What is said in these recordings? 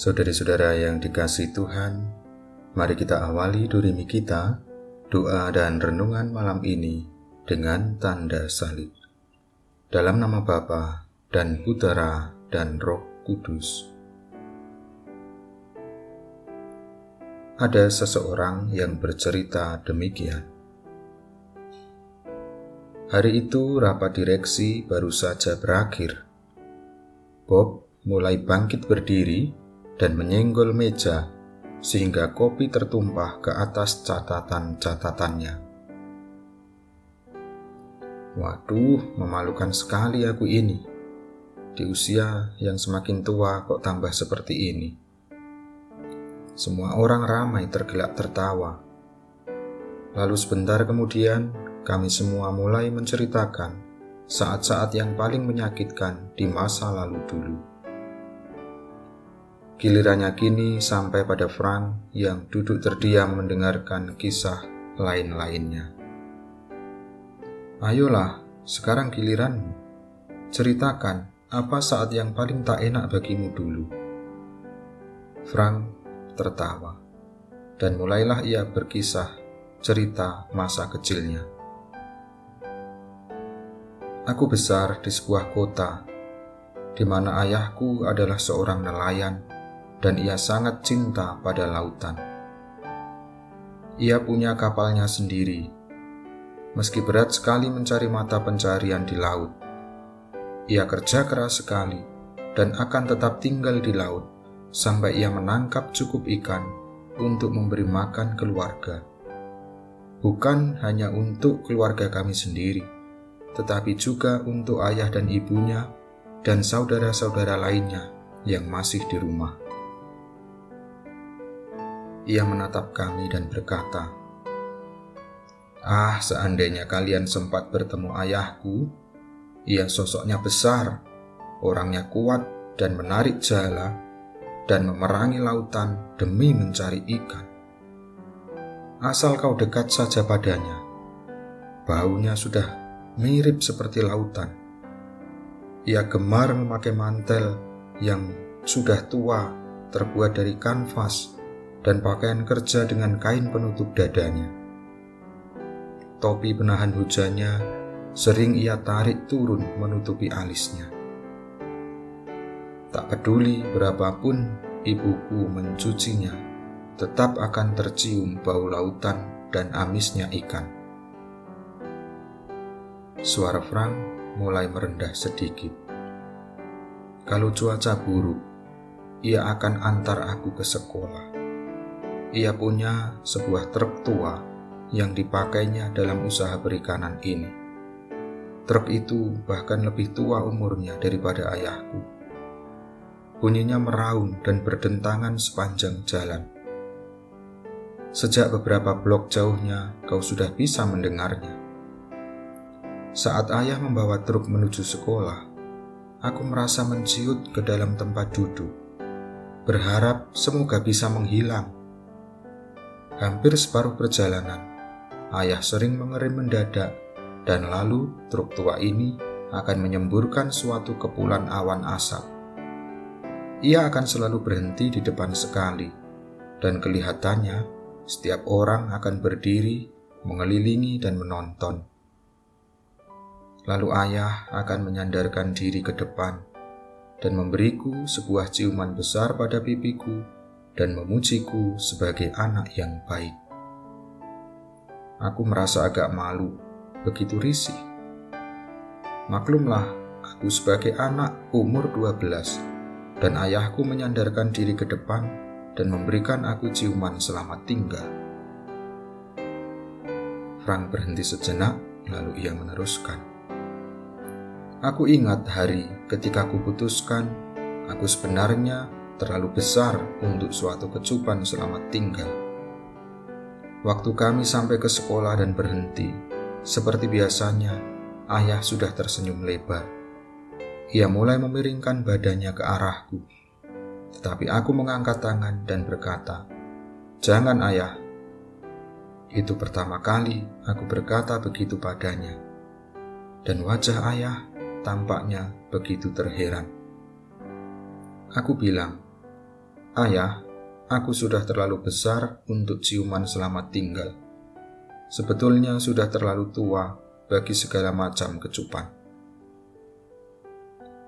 Saudari-saudara yang dikasih Tuhan, mari kita awali durimi kita, doa dan renungan malam ini dengan tanda salib. Dalam nama Bapa dan Putera dan Roh Kudus. Ada seseorang yang bercerita demikian. Hari itu rapat direksi baru saja berakhir. Bob mulai bangkit berdiri dan menyenggol meja sehingga kopi tertumpah ke atas catatan-catatannya. Waduh, memalukan sekali aku ini. Di usia yang semakin tua kok tambah seperti ini. Semua orang ramai tergelak tertawa. Lalu sebentar kemudian, kami semua mulai menceritakan saat-saat yang paling menyakitkan di masa lalu dulu. Gilirannya kini sampai pada Frank yang duduk terdiam mendengarkan kisah lain-lainnya. Ayolah, sekarang giliranmu. Ceritakan apa saat yang paling tak enak bagimu dulu. Frank tertawa, dan mulailah ia berkisah cerita masa kecilnya. Aku besar di sebuah kota, di mana ayahku adalah seorang nelayan dan ia sangat cinta pada lautan. Ia punya kapalnya sendiri. Meski berat sekali mencari mata pencarian di laut, ia kerja keras sekali dan akan tetap tinggal di laut sampai ia menangkap cukup ikan untuk memberi makan keluarga. Bukan hanya untuk keluarga kami sendiri, tetapi juga untuk ayah dan ibunya dan saudara-saudara lainnya yang masih di rumah. Ia menatap kami dan berkata, "Ah, seandainya kalian sempat bertemu ayahku, ia sosoknya besar, orangnya kuat dan menarik jala, dan memerangi lautan demi mencari ikan. Asal kau dekat saja padanya, baunya sudah mirip seperti lautan. Ia gemar memakai mantel yang sudah tua, terbuat dari kanvas dan pakaian kerja dengan kain penutup dadanya. Topi penahan hujannya sering ia tarik turun menutupi alisnya. Tak peduli berapapun ibuku mencucinya, tetap akan tercium bau lautan dan amisnya ikan. Suara Frank mulai merendah sedikit. Kalau cuaca buruk, ia akan antar aku ke sekolah. Ia punya sebuah truk tua yang dipakainya dalam usaha perikanan ini. Truk itu bahkan lebih tua umurnya daripada ayahku. Bunyinya meraung dan berdentangan sepanjang jalan. Sejak beberapa blok jauhnya, kau sudah bisa mendengarnya. Saat ayah membawa truk menuju sekolah, aku merasa menciut ke dalam tempat duduk, berharap semoga bisa menghilang Hampir separuh perjalanan, ayah sering mengerim mendadak dan lalu truk tua ini akan menyemburkan suatu kepulan awan asap. Ia akan selalu berhenti di depan sekali, dan kelihatannya setiap orang akan berdiri, mengelilingi, dan menonton. Lalu ayah akan menyandarkan diri ke depan dan memberiku sebuah ciuman besar pada pipiku dan memujiku sebagai anak yang baik. Aku merasa agak malu, begitu risih. Maklumlah, aku sebagai anak umur 12 dan ayahku menyandarkan diri ke depan dan memberikan aku ciuman selamat tinggal. Frank berhenti sejenak, lalu ia meneruskan. Aku ingat hari ketika aku putuskan aku sebenarnya terlalu besar untuk suatu kecupan selamat tinggal. Waktu kami sampai ke sekolah dan berhenti, seperti biasanya, ayah sudah tersenyum lebar. Ia mulai memiringkan badannya ke arahku, tetapi aku mengangkat tangan dan berkata, "Jangan, ayah." Itu pertama kali aku berkata begitu padanya, dan wajah ayah tampaknya begitu terheran. Aku bilang, Ayah, aku sudah terlalu besar untuk ciuman selamat tinggal. Sebetulnya sudah terlalu tua bagi segala macam kecupan.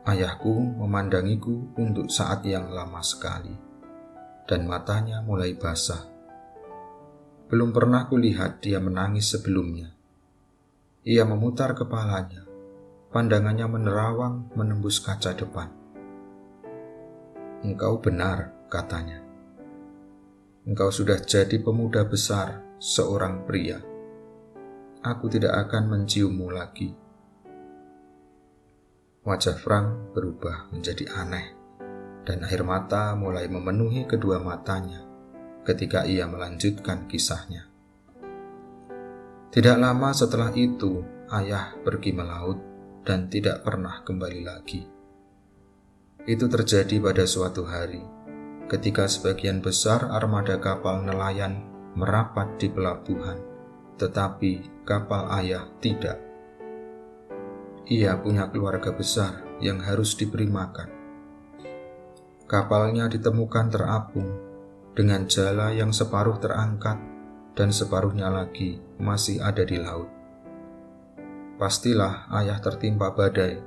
Ayahku memandangiku untuk saat yang lama sekali, dan matanya mulai basah. Belum pernah kulihat dia menangis sebelumnya. Ia memutar kepalanya, pandangannya menerawang menembus kaca depan. Engkau benar, katanya. Engkau sudah jadi pemuda besar, seorang pria. Aku tidak akan menciummu lagi. Wajah Frank berubah menjadi aneh, dan air mata mulai memenuhi kedua matanya ketika ia melanjutkan kisahnya. Tidak lama setelah itu, ayah pergi melaut dan tidak pernah kembali lagi. Itu terjadi pada suatu hari ketika sebagian besar armada kapal nelayan merapat di pelabuhan, tetapi kapal ayah tidak. Ia punya keluarga besar yang harus diberi makan. Kapalnya ditemukan terapung dengan jala yang separuh terangkat dan separuhnya lagi masih ada di laut. Pastilah ayah tertimpa badai,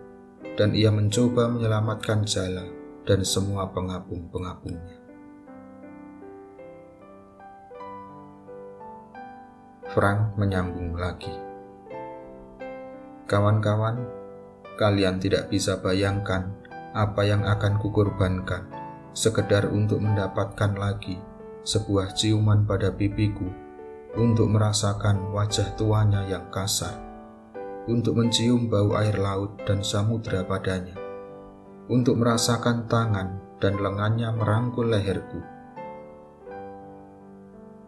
dan ia mencoba menyelamatkan jala dan semua pengapung-pengapungnya. Frank menyambung lagi. Kawan-kawan, kalian tidak bisa bayangkan apa yang akan kukorbankan sekedar untuk mendapatkan lagi sebuah ciuman pada pipiku untuk merasakan wajah tuanya yang kasar, untuk mencium bau air laut dan samudera padanya untuk merasakan tangan dan lengannya merangkul leherku.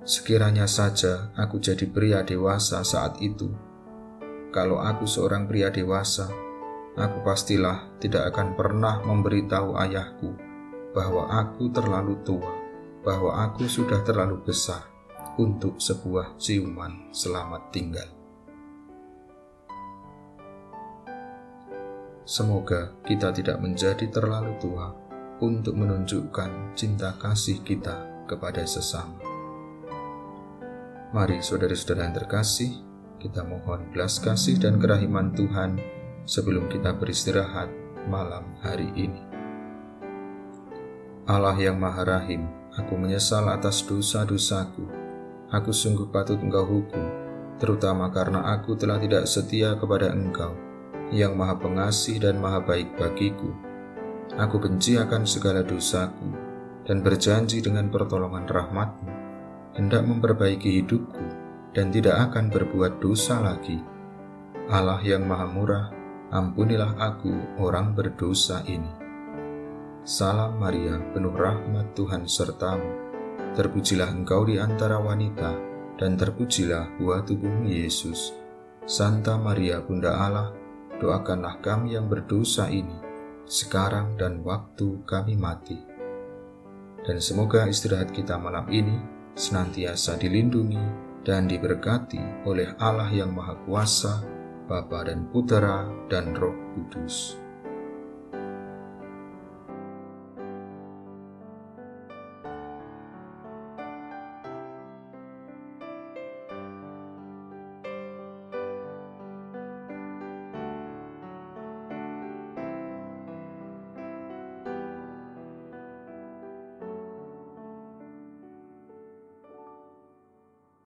Sekiranya saja aku jadi pria dewasa saat itu. Kalau aku seorang pria dewasa, aku pastilah tidak akan pernah memberitahu ayahku bahwa aku terlalu tua, bahwa aku sudah terlalu besar untuk sebuah ciuman selamat tinggal. Semoga kita tidak menjadi terlalu tua untuk menunjukkan cinta kasih kita kepada sesama. Mari saudara-saudara yang terkasih, kita mohon belas kasih dan kerahiman Tuhan sebelum kita beristirahat malam hari ini. Allah yang Maha Rahim, aku menyesal atas dosa-dosaku. Aku sungguh patut engkau hukum, terutama karena aku telah tidak setia kepada engkau yang maha pengasih dan maha baik bagiku. Aku benci akan segala dosaku dan berjanji dengan pertolongan rahmatmu, hendak memperbaiki hidupku dan tidak akan berbuat dosa lagi. Allah yang maha murah, ampunilah aku orang berdosa ini. Salam Maria, penuh rahmat Tuhan sertamu. Terpujilah engkau di antara wanita, dan terpujilah buah tubuhmu Yesus. Santa Maria, Bunda Allah, doakanlah kami yang berdosa ini, sekarang dan waktu kami mati. Dan semoga istirahat kita malam ini senantiasa dilindungi dan diberkati oleh Allah yang Maha Kuasa, Bapa dan Putera dan Roh Kudus.